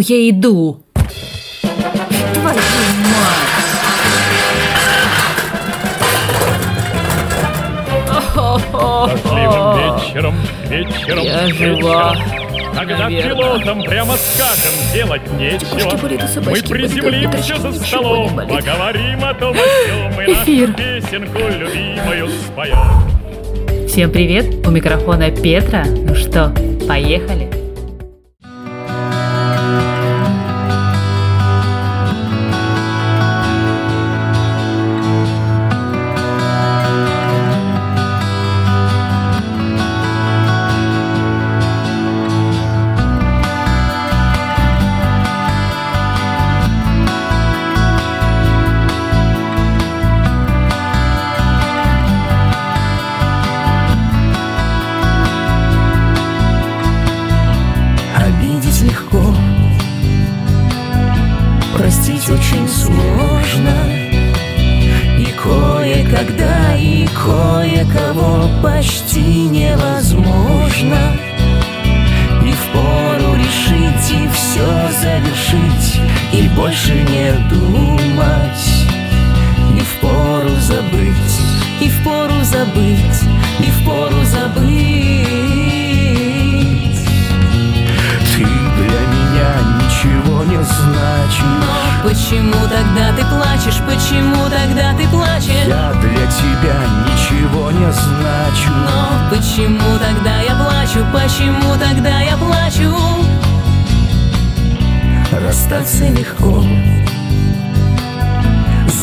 Иду я иду. Твою мать! Дождливым вечером, вечером Я встреча. жива. Когда наверное. пилотам прямо скажем, делать нечего. болит Мы приземлимся за столом, поговорим о том, о сём, и Эфир. нашу песенку любимую споем. Всем привет! У микрофона Петра. Ну что, поехали?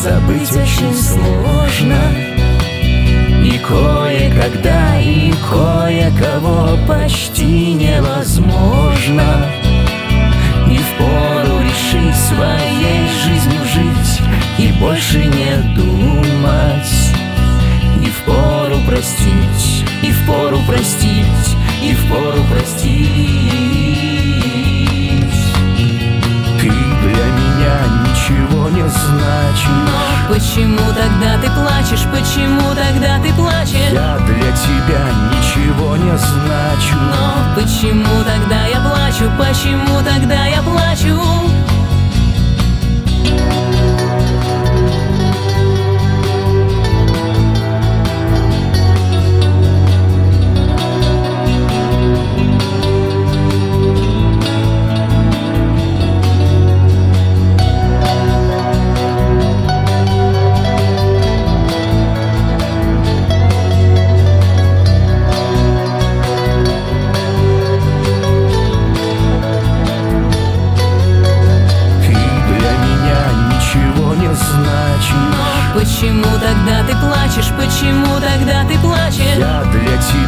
Забыть очень сложно. И кое-когда, и кое-кого почти невозможно. И впору решить своей жизнью жить И больше не думать. И впору простить, и впору простить, и впору простить меня ничего не значишь Почему тогда ты плачешь? Почему тогда ты плачешь? Я для тебя ничего не значу Но почему тогда я плачу? Почему тогда я плачу?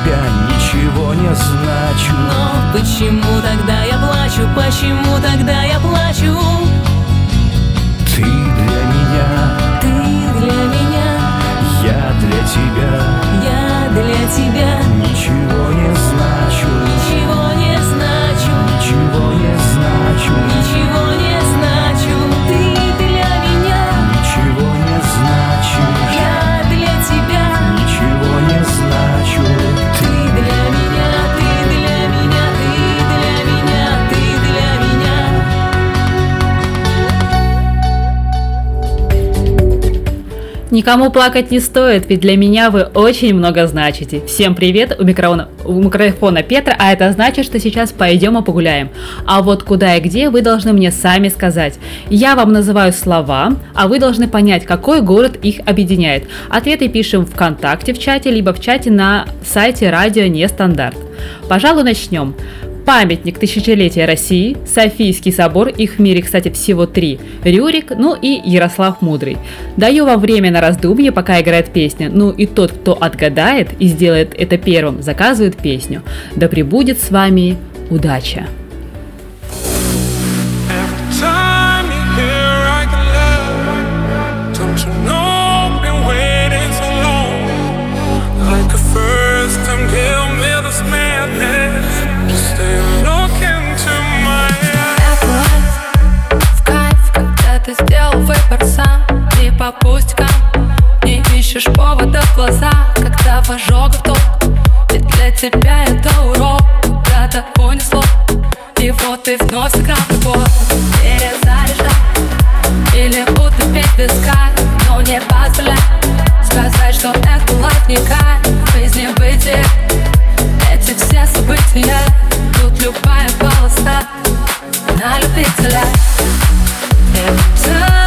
Тебя ничего не значу Но почему тогда я плачу? Почему тогда я Никому плакать не стоит, ведь для меня вы очень много значите. Всем привет, у микрофона, у микрофона Петра, а это значит, что сейчас пойдем и погуляем. А вот куда и где вы должны мне сами сказать. Я вам называю слова, а вы должны понять, какой город их объединяет. Ответы пишем ВКонтакте в чате, либо в чате на сайте Радио Нестандарт. Пожалуй, начнем. Памятник тысячелетия России, Софийский собор, их в мире, кстати, всего три, Рюрик, ну и Ярослав Мудрый. Даю вам время на раздумье, пока играет песня, ну и тот, кто отгадает и сделает это первым, заказывает песню. Да пребудет с вами удача! глаза, когда в ожогах топ Ведь для тебя это урок, куда-то унесло И вот ты вновь сыграл любовь. Перезаряжай Или буду петь без песка, но не позволяй Сказать, что это ладненько, жизни выйти Эти все события, тут любая полоса На любителя. Это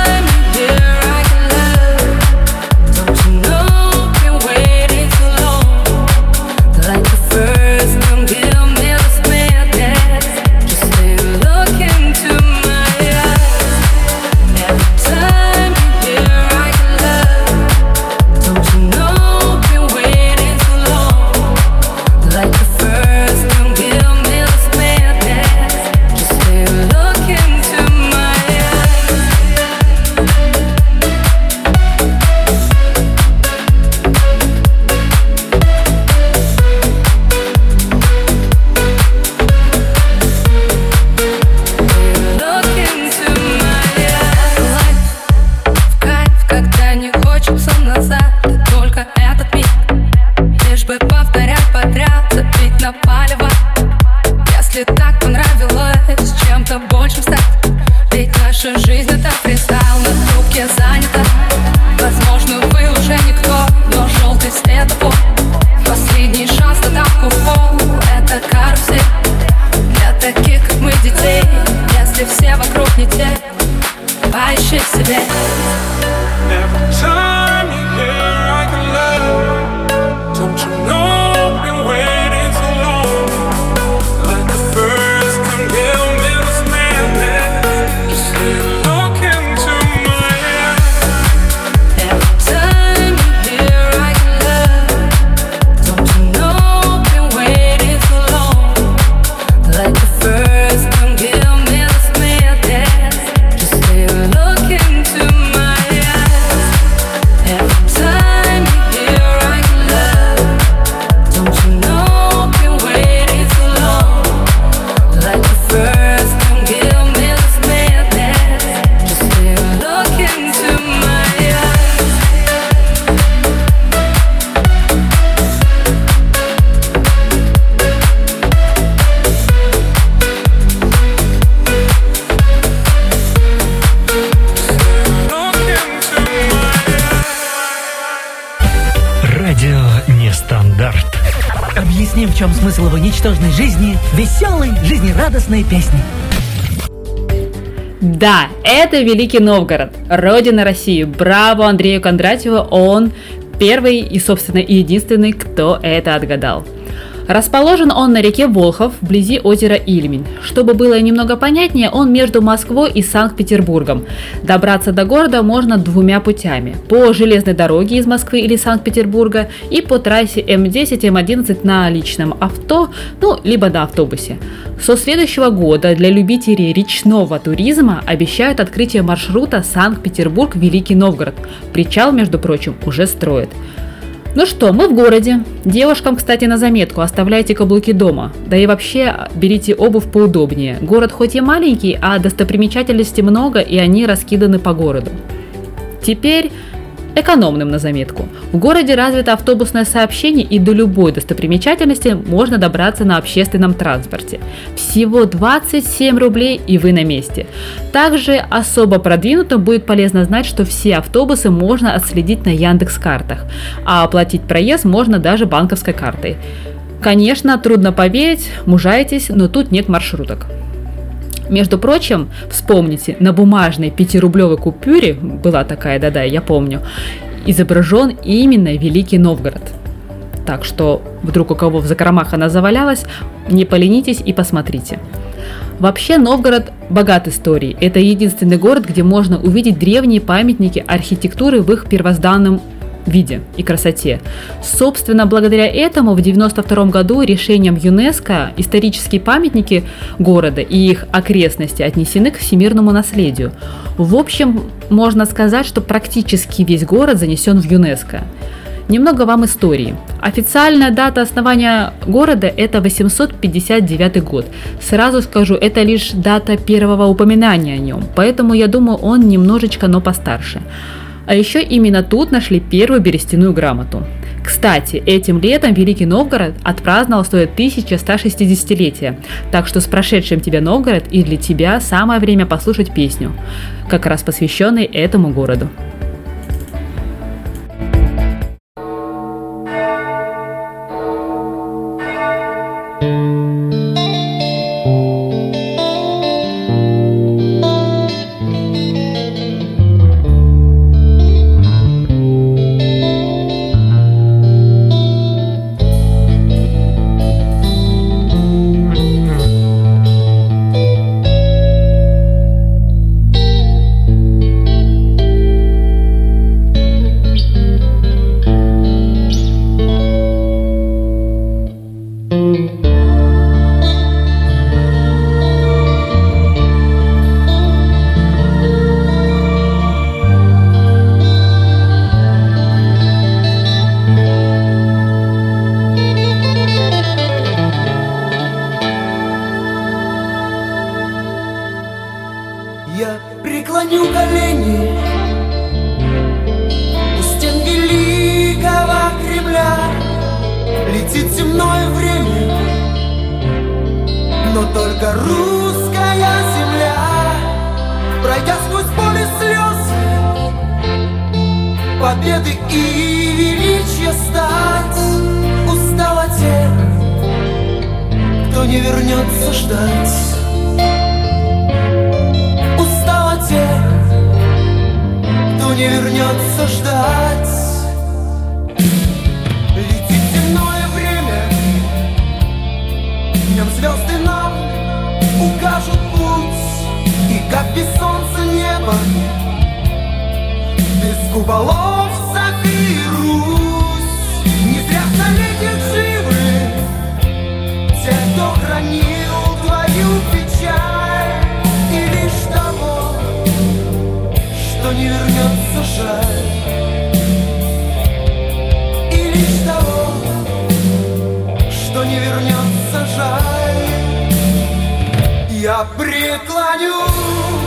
Объясним, в чем смысл его ничтожной жизни, веселой, жизнерадостной песни. Да, это Великий Новгород, родина России. Браво Андрею Кондратьеву, он первый и, собственно, единственный, кто это отгадал. Расположен он на реке Волхов, вблизи озера Ильмень. Чтобы было немного понятнее, он между Москвой и Санкт-Петербургом. Добраться до города можно двумя путями. По железной дороге из Москвы или Санкт-Петербурга и по трассе М10, М11 на личном авто, ну, либо на автобусе. Со следующего года для любителей речного туризма обещают открытие маршрута Санкт-Петербург-Великий Новгород. Причал, между прочим, уже строят. Ну что, мы в городе. Девушкам, кстати, на заметку, оставляйте каблуки дома. Да и вообще, берите обувь поудобнее. Город хоть и маленький, а достопримечательностей много, и они раскиданы по городу. Теперь экономным на заметку. В городе развито автобусное сообщение и до любой достопримечательности можно добраться на общественном транспорте. Всего 27 рублей и вы на месте. Также особо продвинутым будет полезно знать, что все автобусы можно отследить на Яндекс картах, а оплатить проезд можно даже банковской картой. Конечно, трудно поверить, мужаетесь, но тут нет маршруток. Между прочим, вспомните, на бумажной 5-рублевой купюре, была такая, да-да, я помню, изображен именно Великий Новгород. Так что вдруг у кого в закромах она завалялась, не поленитесь и посмотрите. Вообще Новгород богат историей. Это единственный город, где можно увидеть древние памятники архитектуры в их первозданном виде и красоте. Собственно, благодаря этому в 1992 году решением ЮНЕСКО исторические памятники города и их окрестности отнесены к всемирному наследию. В общем, можно сказать, что практически весь город занесен в ЮНЕСКо. Немного вам истории. Официальная дата основания города это 859 год. Сразу скажу, это лишь дата первого упоминания о нем, поэтому я думаю, он немножечко, но постарше. А еще именно тут нашли первую берестяную грамоту. Кстати, этим летом Великий Новгород отпраздновал свое 1160-летие, так что с прошедшим тебя Новгород и для тебя самое время послушать песню, как раз посвященной этому городу. Я преклоню колени У стен великого Кремля. Летит земное время Но только русская земля. Пройдя сквозь поле слез Победы и величия стать Устала те, кто не вернется ждать? не вернется ждать. Летит земное время, днем звезды нам укажут путь, и как без солнца небо, без куполов заберусь. Не зря в живы те, кто хранит. не вернется жаль. И лишь того, что не вернется жаль Я преклонюсь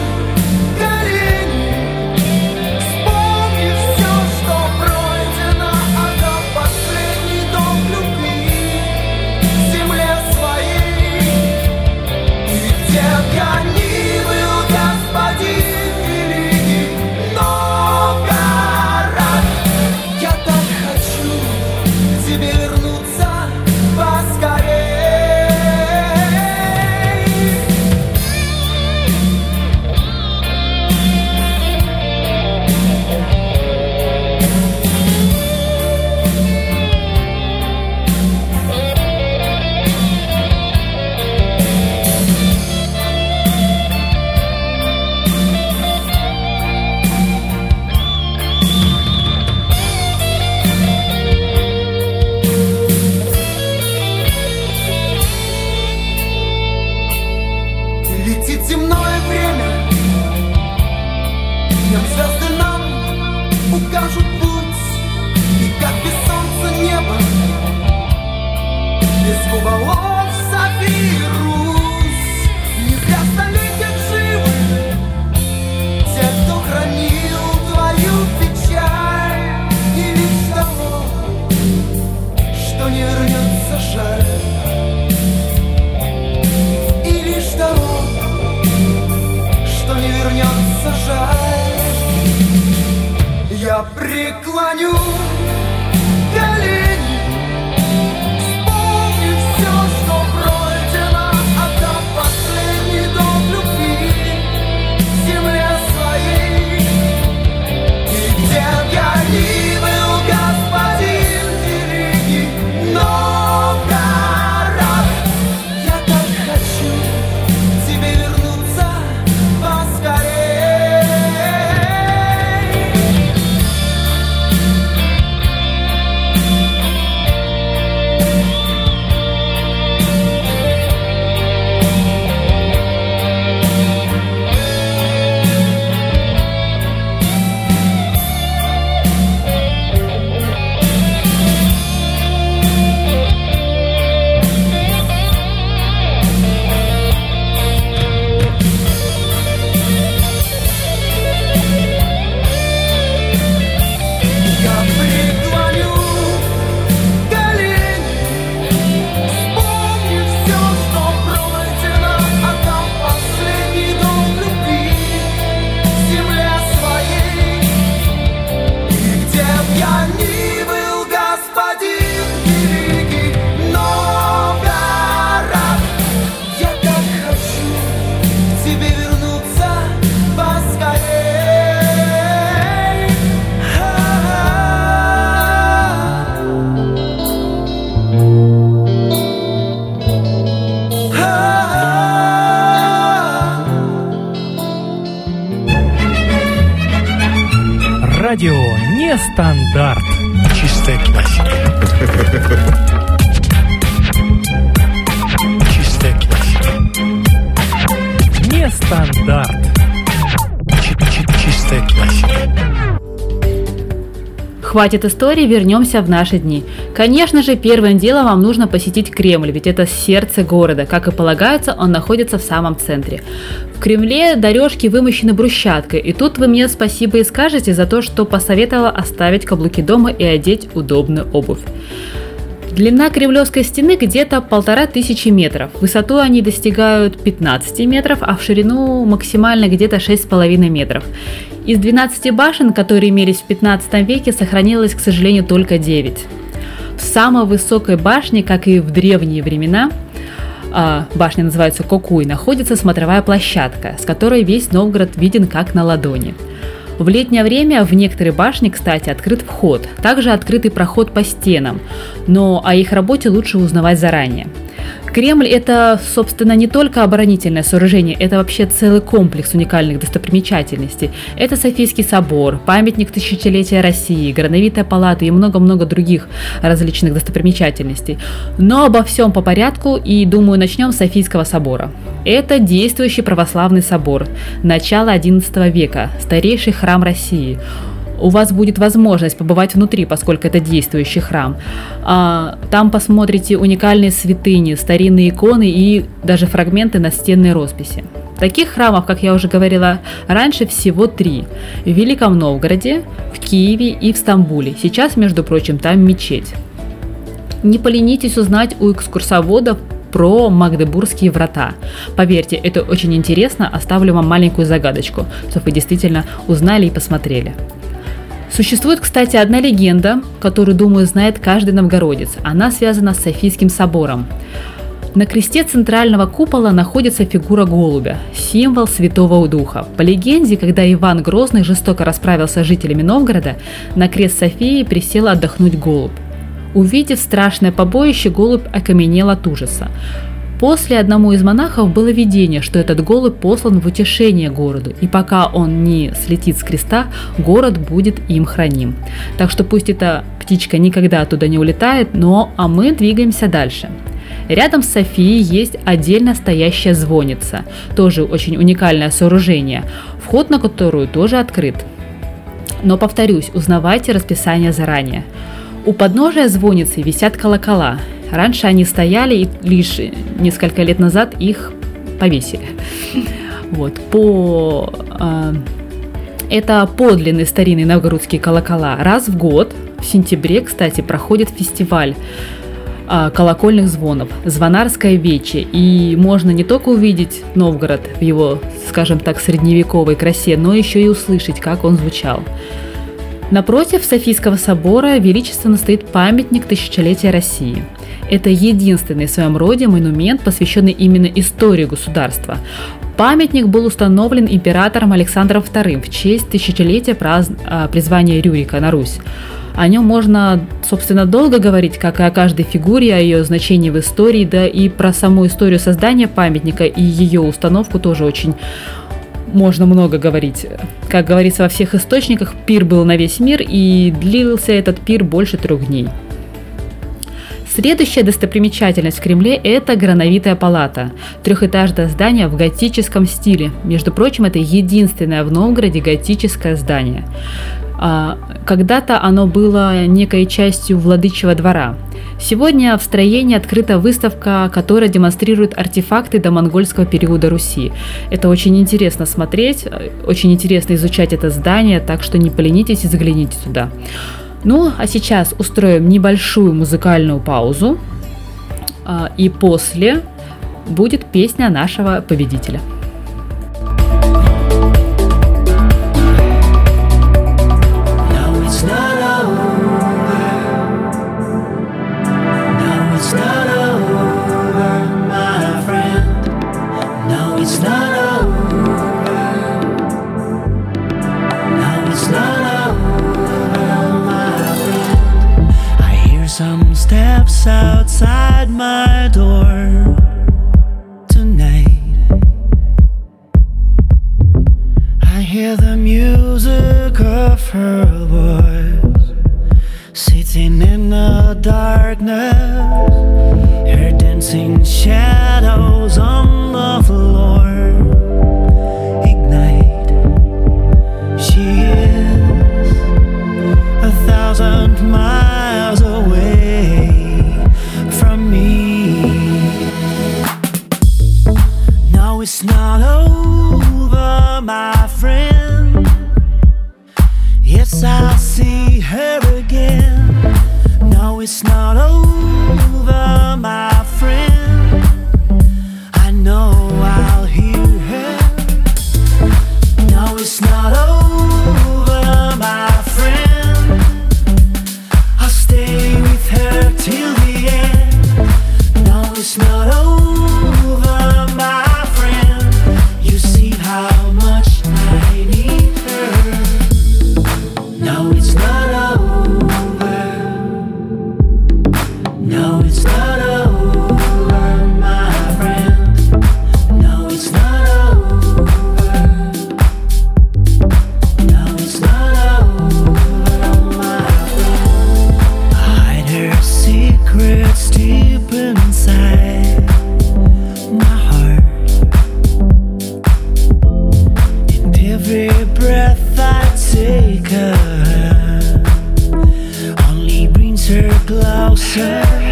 хватит истории, вернемся в наши дни. Конечно же, первым делом вам нужно посетить Кремль, ведь это сердце города. Как и полагается, он находится в самом центре. В Кремле дорожки вымощены брусчаткой, и тут вы мне спасибо и скажете за то, что посоветовала оставить каблуки дома и одеть удобную обувь. Длина Кремлевской стены где-то полтора тысячи метров. Высоту они достигают 15 метров, а в ширину максимально где-то 6,5 метров. Из 12 башен, которые имелись в 15 веке, сохранилось, к сожалению, только 9. В самой высокой башне, как и в древние времена, а, башня называется Кокуй, находится смотровая площадка, с которой весь Новгород виден как на ладони. В летнее время в некоторые башни, кстати, открыт вход, также открытый проход по стенам, но о их работе лучше узнавать заранее. Кремль – это, собственно, не только оборонительное сооружение, это вообще целый комплекс уникальных достопримечательностей. Это Софийский собор, памятник тысячелетия России, Грановитая палата и много-много других различных достопримечательностей. Но обо всем по порядку и, думаю, начнем с Софийского собора. Это действующий православный собор начала XI века, старейший храм России у вас будет возможность побывать внутри, поскольку это действующий храм. А, там посмотрите уникальные святыни, старинные иконы и даже фрагменты настенной росписи. Таких храмов, как я уже говорила раньше, всего три. В Великом Новгороде, в Киеве и в Стамбуле. Сейчас, между прочим, там мечеть. Не поленитесь узнать у экскурсоводов про Магдебургские врата. Поверьте, это очень интересно, оставлю вам маленькую загадочку, чтобы вы действительно узнали и посмотрели. Существует, кстати, одна легенда, которую, думаю, знает каждый новгородец. Она связана с Софийским собором. На кресте центрального купола находится фигура голубя, символ Святого Духа. По легенде, когда Иван Грозный жестоко расправился с жителями Новгорода, на крест Софии присел отдохнуть голубь. Увидев страшное побоище, голубь окаменел от ужаса. После одному из монахов было видение, что этот голубь послан в утешение городу, и пока он не слетит с креста, город будет им храним. Так что пусть эта птичка никогда оттуда не улетает, но а мы двигаемся дальше. Рядом с Софией есть отдельно стоящая звонница, тоже очень уникальное сооружение, вход на которую тоже открыт. Но повторюсь, узнавайте расписание заранее. У подножия звонницы висят колокола, Раньше они стояли, и лишь несколько лет назад их повесили. Вот, по... Э, это подлинные старинные новгородские колокола. Раз в год, в сентябре, кстати, проходит фестиваль э, колокольных звонов, звонарское вече, и можно не только увидеть Новгород в его, скажем так, средневековой красе, но еще и услышать, как он звучал. Напротив Софийского собора величественно стоит памятник тысячелетия России – это единственный в своем роде монумент, посвященный именно истории государства. Памятник был установлен императором Александром II в честь тысячелетия празд... А, призвания Рюрика на Русь. О нем можно, собственно, долго говорить, как и о каждой фигуре, о ее значении в истории, да и про саму историю создания памятника и ее установку тоже очень можно много говорить. Как говорится во всех источниках, пир был на весь мир, и длился этот пир больше трех дней. Следующая достопримечательность в Кремле – это Грановитая палата. Трехэтажное здание в готическом стиле. Между прочим, это единственное в Новгороде готическое здание. А, когда-то оно было некой частью владычего двора. Сегодня в строении открыта выставка, которая демонстрирует артефакты до монгольского периода Руси. Это очень интересно смотреть, очень интересно изучать это здание, так что не поленитесь и загляните туда. Ну, а сейчас устроим небольшую музыкальную паузу, а, и после будет песня нашего победителя. Outside my door tonight. I hear the music of her closer.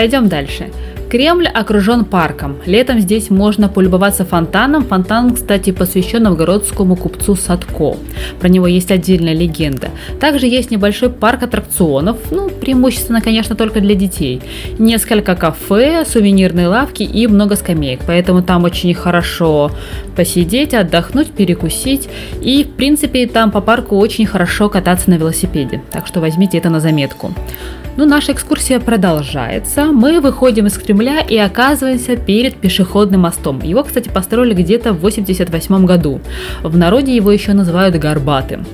Пойдем дальше. Кремль окружен парком. Летом здесь можно полюбоваться фонтаном. Фонтан, кстати, посвящен новгородскому купцу Садко. Про него есть отдельная легенда. Также есть небольшой парк аттракционов, ну, преимущественно, конечно, только для детей. Несколько кафе, сувенирные лавки и много скамеек. Поэтому там очень хорошо посидеть, отдохнуть, перекусить. И, в принципе, там по парку очень хорошо кататься на велосипеде. Так что возьмите это на заметку. Ну, наша экскурсия продолжается. Мы выходим из Кремля и оказываемся перед пешеходным мостом. Его, кстати, построили где-то в 88 году. В народе его еще называют Горбатым.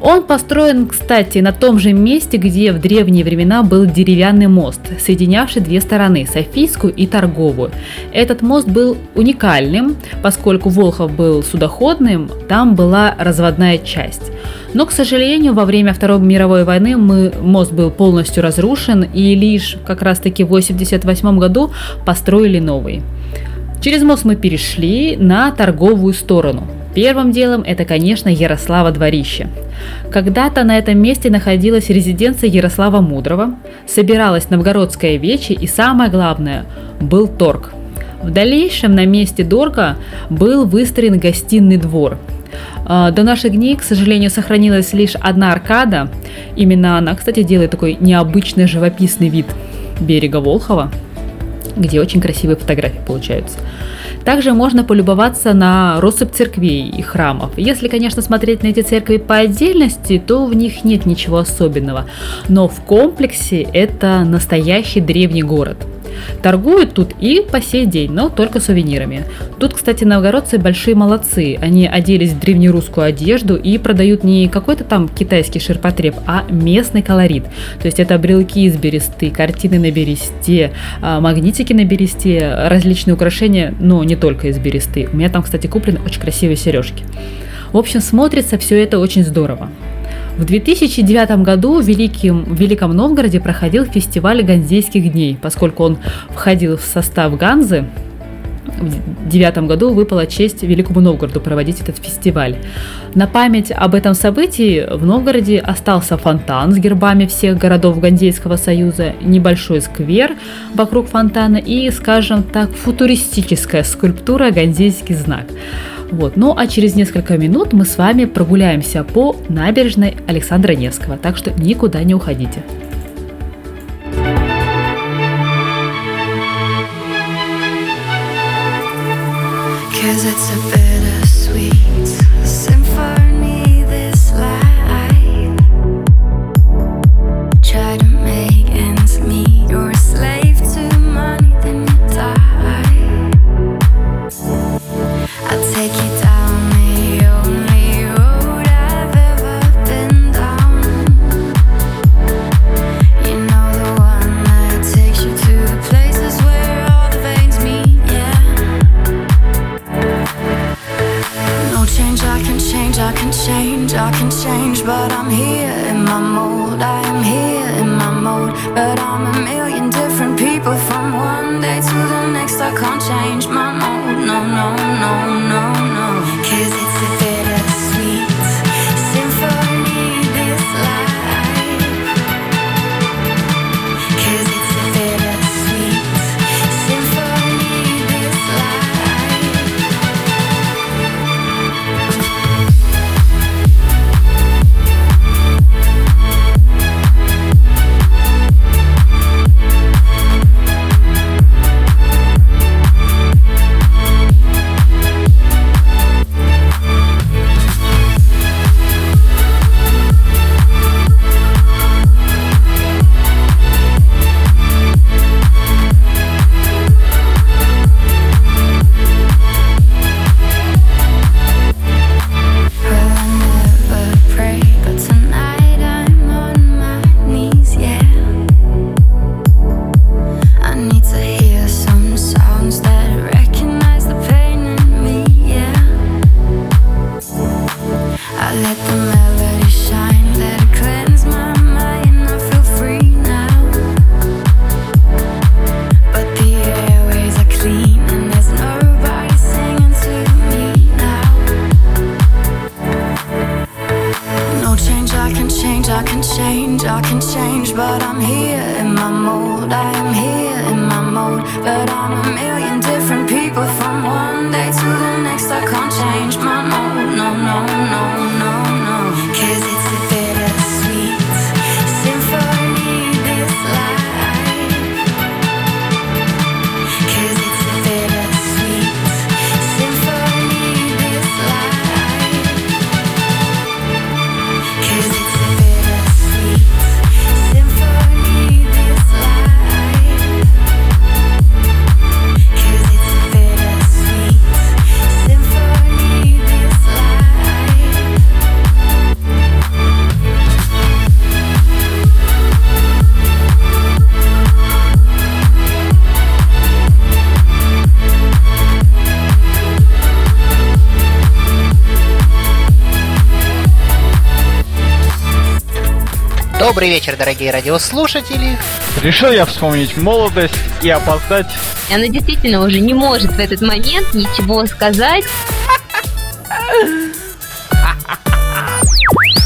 Он построен, кстати, на том же месте, где в древние времена был деревянный мост, соединявший две стороны, Софийскую и Торговую. Этот мост был уникальным, поскольку Волхов был судоходным, там была разводная часть. Но, к сожалению, во время Второй мировой войны мы, мост был полностью разрушен, и лишь как раз-таки в 1988 году построили новый. Через мост мы перешли на торговую сторону. Первым делом это, конечно, Ярослава дворище. Когда-то на этом месте находилась резиденция Ярослава Мудрого, собиралась новгородская вече и самое главное, был торг. В дальнейшем на месте торга был выстроен гостиный двор. А, До наших дней, к сожалению, сохранилась лишь одна аркада. Именно она, кстати, делает такой необычный живописный вид берега Волхова, где очень красивые фотографии получаются. Также можно полюбоваться на россыпь церквей и храмов. Если, конечно, смотреть на эти церкви по отдельности, то в них нет ничего особенного. Но в комплексе это настоящий древний город. Торгуют тут и по сей день, но только сувенирами. Тут, кстати, новгородцы большие молодцы. Они оделись в древнерусскую одежду и продают не какой-то там китайский ширпотреб, а местный колорит. То есть это брелки из бересты, картины на бересте, а, магнитики на бересте, различные украшения, но не только из бересты. У меня там, кстати, куплены очень красивые сережки. В общем, смотрится все это очень здорово. В 2009 году в Великим, в Великом Новгороде проходил фестиваль Ганзейских дней, поскольку он входил в состав Ганзы. В девятом году выпала честь Великому Новгороду проводить этот фестиваль. На память об этом событии в Новгороде остался фонтан с гербами всех городов Ганзейского союза, небольшой сквер вокруг фонтана и, скажем так, футуристическая скульптура Ганзейский знак. Вот. Ну а через несколько минут мы с вами прогуляемся по набережной Александра Невского, так что никуда не уходите. Добрый вечер, дорогие радиослушатели. Решил я вспомнить молодость и опоздать. Она действительно уже не может в этот момент ничего сказать.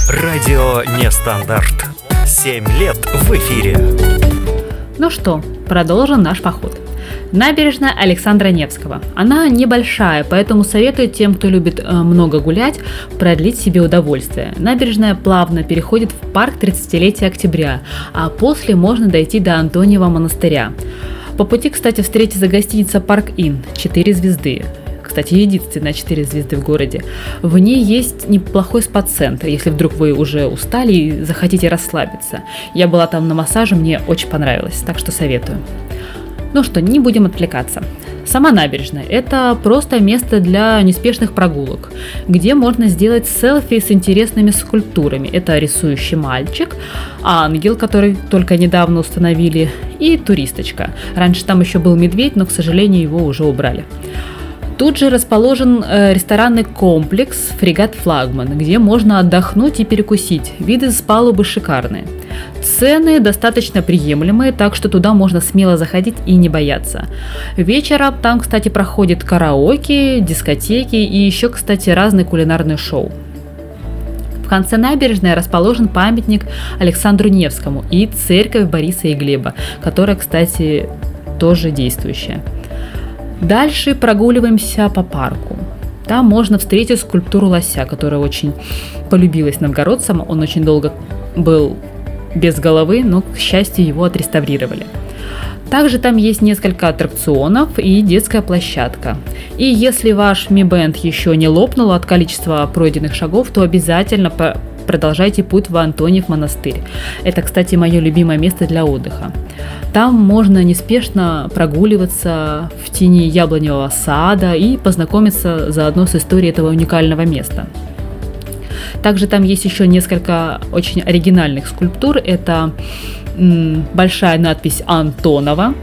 Радио Нестандарт. Семь лет в эфире. Ну что, продолжим наш поход. Набережная Александра Невского. Она небольшая, поэтому советую тем, кто любит э, много гулять, продлить себе удовольствие. Набережная плавно переходит в парк 30-летия октября, а после можно дойти до Антониева монастыря. По пути, кстати, встретится гостиница Парк Inn 4 звезды. Кстати, единственная 4 звезды в городе. В ней есть неплохой спа-центр, если вдруг вы уже устали и захотите расслабиться. Я была там на массаже, мне очень понравилось, так что советую. Ну что, не будем отвлекаться. Сама набережная – это просто место для неспешных прогулок, где можно сделать селфи с интересными скульптурами. Это рисующий мальчик, ангел, который только недавно установили, и туристочка. Раньше там еще был медведь, но, к сожалению, его уже убрали. Тут же расположен э, ресторанный комплекс «Фрегат Флагман», где можно отдохнуть и перекусить. Виды с палубы шикарные. Цены достаточно приемлемые, так что туда можно смело заходить и не бояться. Вечером там, кстати, проходит караоке, дискотеки и еще, кстати, разные кулинарные шоу. В конце набережной расположен памятник Александру Невскому и церковь Бориса и Глеба, которая, кстати, тоже действующая. Дальше прогуливаемся по парку. Там можно встретить скульптуру лося, которая очень полюбилась новгородцам. Он очень долго был без головы, но, к счастью, его отреставрировали. Также там есть несколько аттракционов и детская площадка. И если ваш Mi Band еще не лопнул от количества пройденных шагов, то обязательно продолжайте путь в Антониев монастырь. Это, кстати, мое любимое место для отдыха. Там можно неспешно прогуливаться в тени яблоневого сада и познакомиться заодно с историей этого уникального места. Также там есть еще несколько очень оригинальных скульптур. Это большая надпись Антонова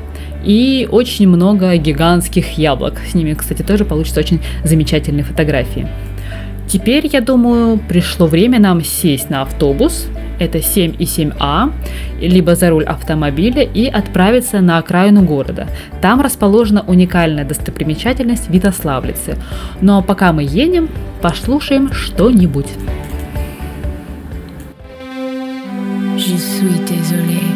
и очень много гигантских яблок. С ними, кстати, тоже получатся очень замечательные фотографии. Теперь, я думаю, пришло время нам сесть на автобус, это 7 и 7А, либо за руль автомобиля и отправиться на окраину города. Там расположена уникальная достопримечательность Витославлицы. Но пока мы едем, послушаем что-нибудь. Je suis désolé.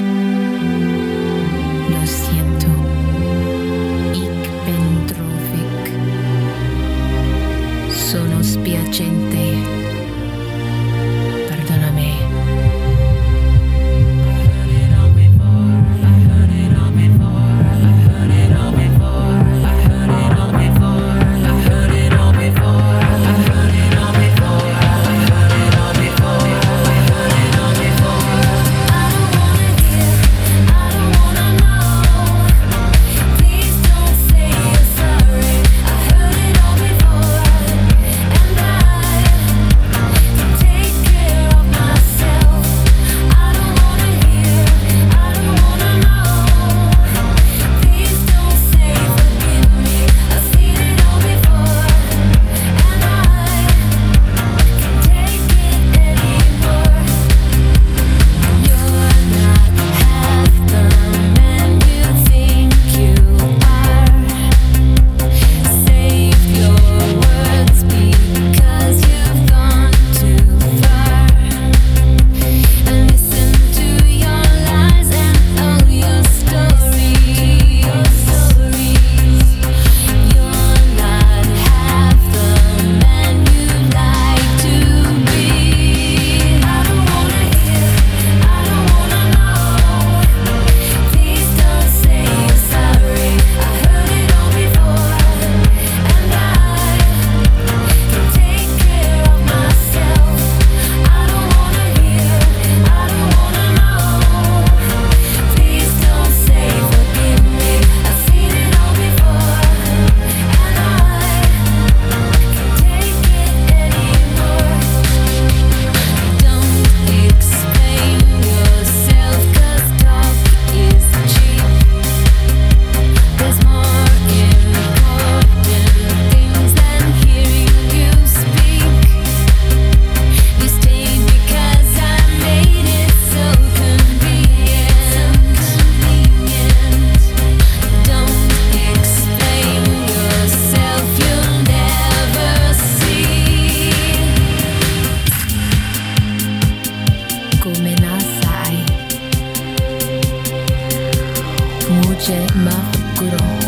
J'ai Margolan.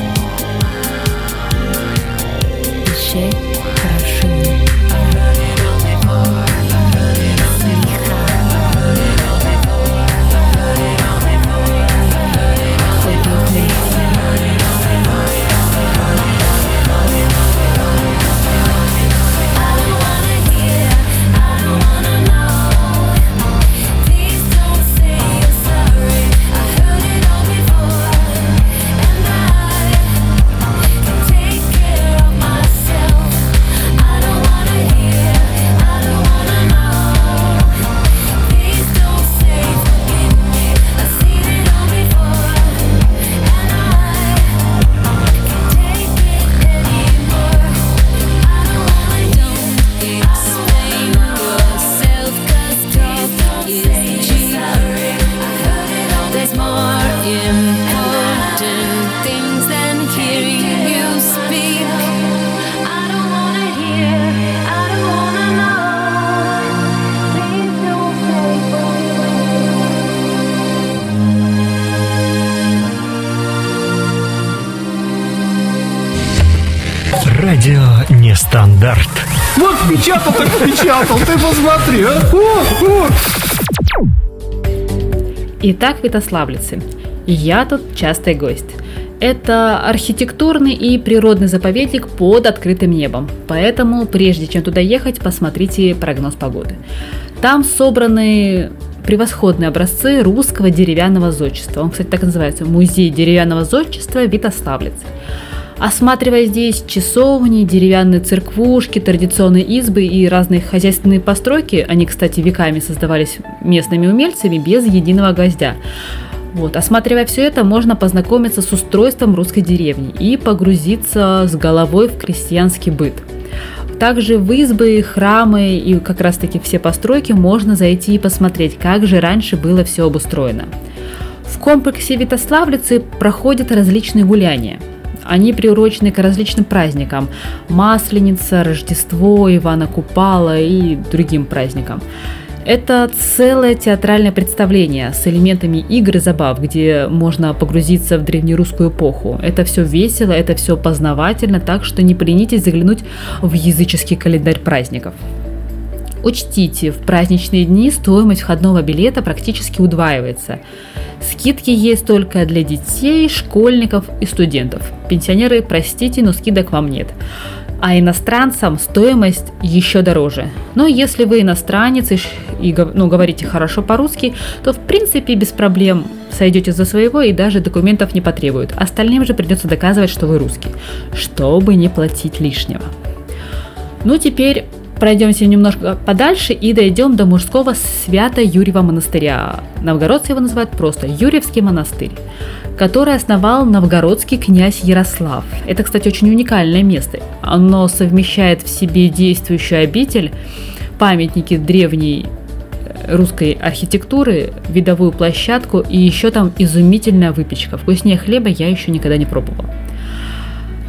J'ai Вот впечатал так впечатал, ты посмотри, а? О, о. Итак, Витославлицы. Я тут частый гость. Это архитектурный и природный заповедник под открытым небом, поэтому прежде чем туда ехать, посмотрите прогноз погоды. Там собраны превосходные образцы русского деревянного зодчества. Он, кстати, так называется – Музей деревянного зодчества Витославлицы. Осматривая здесь часовни, деревянные церквушки, традиционные избы и разные хозяйственные постройки, они, кстати, веками создавались местными умельцами без единого гвоздя. Вот, осматривая все это, можно познакомиться с устройством русской деревни и погрузиться с головой в крестьянский быт. Также в избы, храмы и как раз таки все постройки можно зайти и посмотреть, как же раньше было все обустроено. В комплексе Витославлицы проходят различные гуляния. Они приурочены к различным праздникам. Масленица, Рождество, Ивана Купала и другим праздникам. Это целое театральное представление с элементами игр и забав, где можно погрузиться в древнерусскую эпоху. Это все весело, это все познавательно, так что не поленитесь заглянуть в языческий календарь праздников. Учтите, в праздничные дни стоимость входного билета практически удваивается. Скидки есть только для детей, школьников и студентов. Пенсионеры, простите, но скидок вам нет. А иностранцам стоимость еще дороже. Но если вы иностранец и, ну, говорите хорошо по-русски, то в принципе без проблем сойдете за своего и даже документов не потребуют. Остальным же придется доказывать, что вы русский, чтобы не платить лишнего. Ну теперь пройдемся немножко подальше и дойдем до мужского Свято-Юрьева монастыря. Новгородцы его называют просто Юрьевский монастырь, который основал новгородский князь Ярослав. Это, кстати, очень уникальное место. Оно совмещает в себе действующую обитель, памятники древней русской архитектуры, видовую площадку и еще там изумительная выпечка. Вкуснее хлеба я еще никогда не пробовала.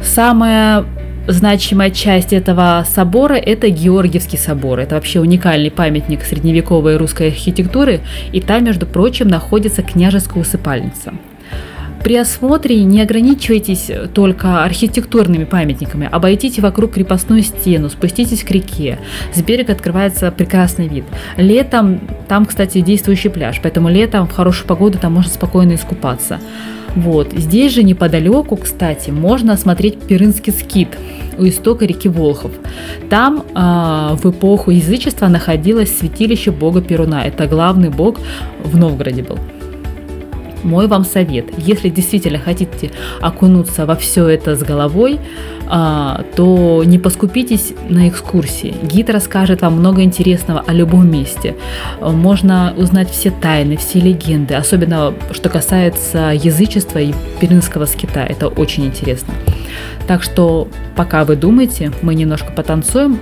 Самая значимая часть этого собора – это Георгиевский собор. Это вообще уникальный памятник средневековой русской архитектуры, и там, между прочим, находится княжеская усыпальница. При осмотре не ограничивайтесь только архитектурными памятниками, обойдите вокруг крепостную стену, спуститесь к реке. С берега открывается прекрасный вид. Летом там, кстати, действующий пляж, поэтому летом в хорошую погоду там можно спокойно искупаться. Вот. Здесь же неподалеку, кстати, можно осмотреть Перынский скит у истока реки Волхов. Там э, в эпоху язычества находилось святилище бога Перуна. Это главный бог в Новгороде был. Мой вам совет, если действительно хотите окунуться во все это с головой, а, то не поскупитесь на экскурсии. Гид расскажет вам много интересного о любом месте. Можно узнать все тайны, все легенды, особенно что касается язычества и перинского скита. Это очень интересно. Так что пока вы думаете, мы немножко потанцуем,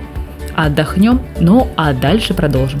отдохнем, ну а дальше продолжим.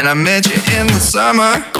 When I met you in the summer.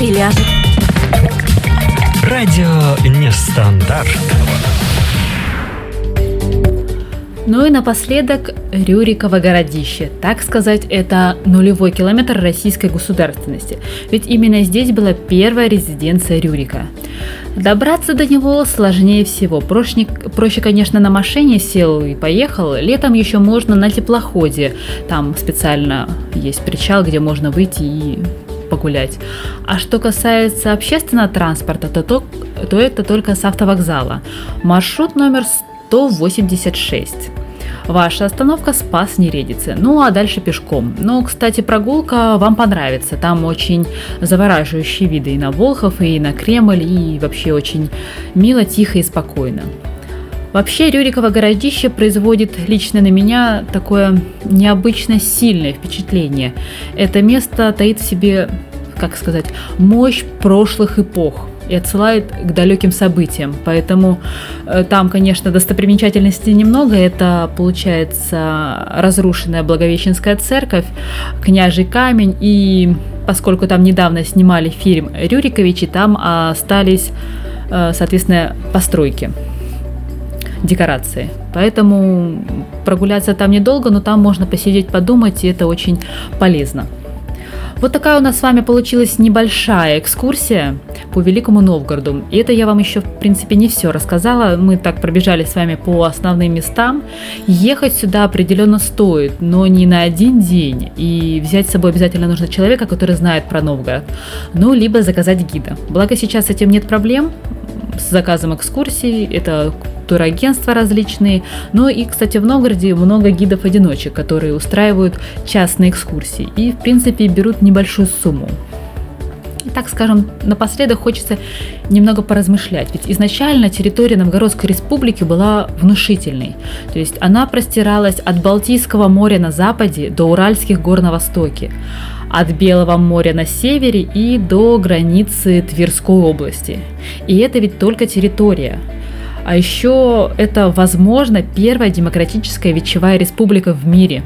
Немного приляжет. Радио Нестандарт. Ну и напоследок Рюриково городище. Так сказать, это нулевой километр российской государственности. Ведь именно здесь была первая резиденция Рюрика. Добраться до него сложнее всего. Проще, проще, конечно, на машине сел и поехал. Летом еще можно на теплоходе. Там специально есть причал, где можно выйти и погулять. А что касается общественного транспорта, то, то, то это только с автовокзала. Маршрут номер 186. Ваша остановка Спас Нередицы. Ну а дальше пешком. Ну, кстати, прогулка вам понравится. Там очень завораживающие виды и на Волхов, и на Кремль, и вообще очень мило, тихо и спокойно. Вообще, Рюриково городище производит лично на меня такое необычно сильное впечатление. Это место таит в себе, как сказать, мощь прошлых эпох и отсылает к далеким событиям. Поэтому э, там, конечно, достопримечательностей немного. Это, получается, разрушенная Благовещенская церковь, княжий камень. И поскольку там недавно снимали фильм Рюриковичи, там остались, э, соответственно, постройки декорации. Поэтому прогуляться там недолго, но там можно посидеть, подумать, и это очень полезно. Вот такая у нас с вами получилась небольшая экскурсия по Великому Новгороду. И это я вам еще, в принципе, не все рассказала. Мы так пробежали с вами по основным местам. Ехать сюда определенно стоит, но не на один день. И взять с собой обязательно нужно человека, который знает про Новгород. Ну, либо заказать гида. Благо сейчас с этим нет проблем с заказом экскурсий, это турагентства различные. Но и, кстати, в Новгороде много гидов-одиночек, которые устраивают частные экскурсии и, в принципе, берут небольшую сумму. И так скажем, напоследок хочется немного поразмышлять. Ведь изначально территория Новгородской республики была внушительной. То есть она простиралась от Балтийского моря на западе до Уральских гор на востоке от Белого моря на севере и до границы Тверской области. И это ведь только территория. А еще это, возможно, первая демократическая вечевая республика в мире.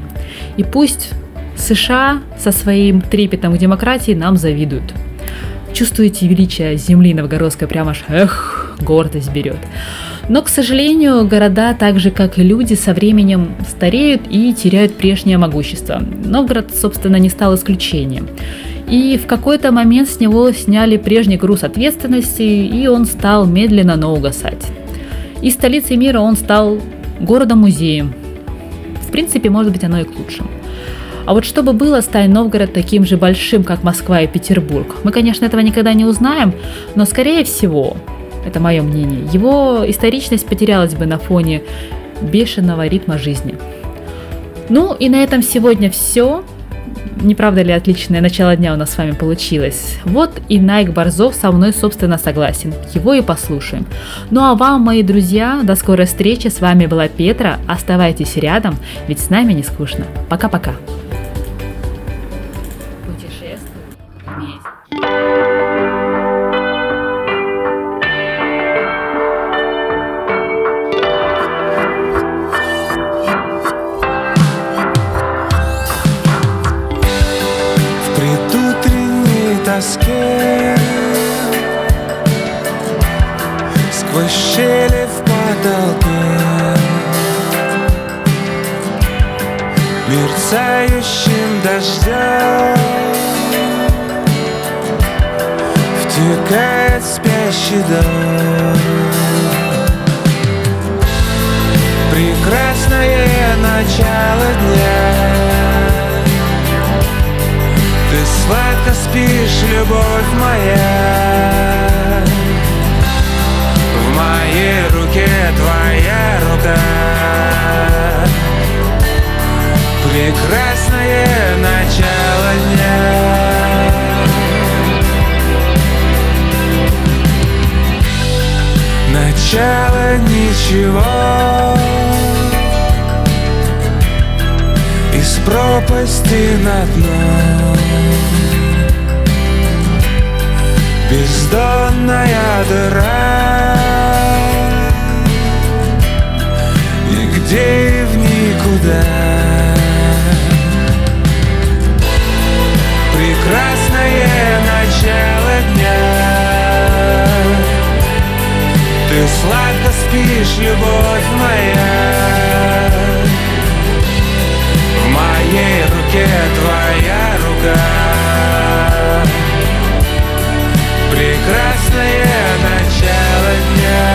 И пусть США со своим трепетом к демократии нам завидуют. Чувствуете величие земли новгородской, прямо аж, эх, гордость берет. Но, к сожалению, города, так же как и люди, со временем стареют и теряют прежнее могущество. Новгород, собственно, не стал исключением. И в какой-то момент с него сняли прежний груз ответственности, и он стал медленно, но угасать. И столицей мира он стал городом-музеем. В принципе, может быть, оно и к лучшему. А вот чтобы было, стань Новгород таким же большим, как Москва и Петербург. Мы, конечно, этого никогда не узнаем, но, скорее всего, это мое мнение, его историчность потерялась бы на фоне бешеного ритма жизни. Ну и на этом сегодня все. Не правда ли отличное начало дня у нас с вами получилось? Вот и Найк Борзов со мной, собственно, согласен. Его и послушаем. Ну а вам, мои друзья, до скорой встречи. С вами была Петра. Оставайтесь рядом, ведь с нами не скучно. Пока-пока. Втекает спящий дом. Прекрасное начало дня. Ты сладко спишь, любовь моя. В моей руке твоя рука. Прекрасное Начало ничего. Из пропасти на дно. Бездонная дыра. Нигде и в никуда сладко спишь, любовь моя. В моей руке твоя рука. Прекрасное начало дня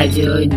Путешествуй вместе с радио Нестандарт.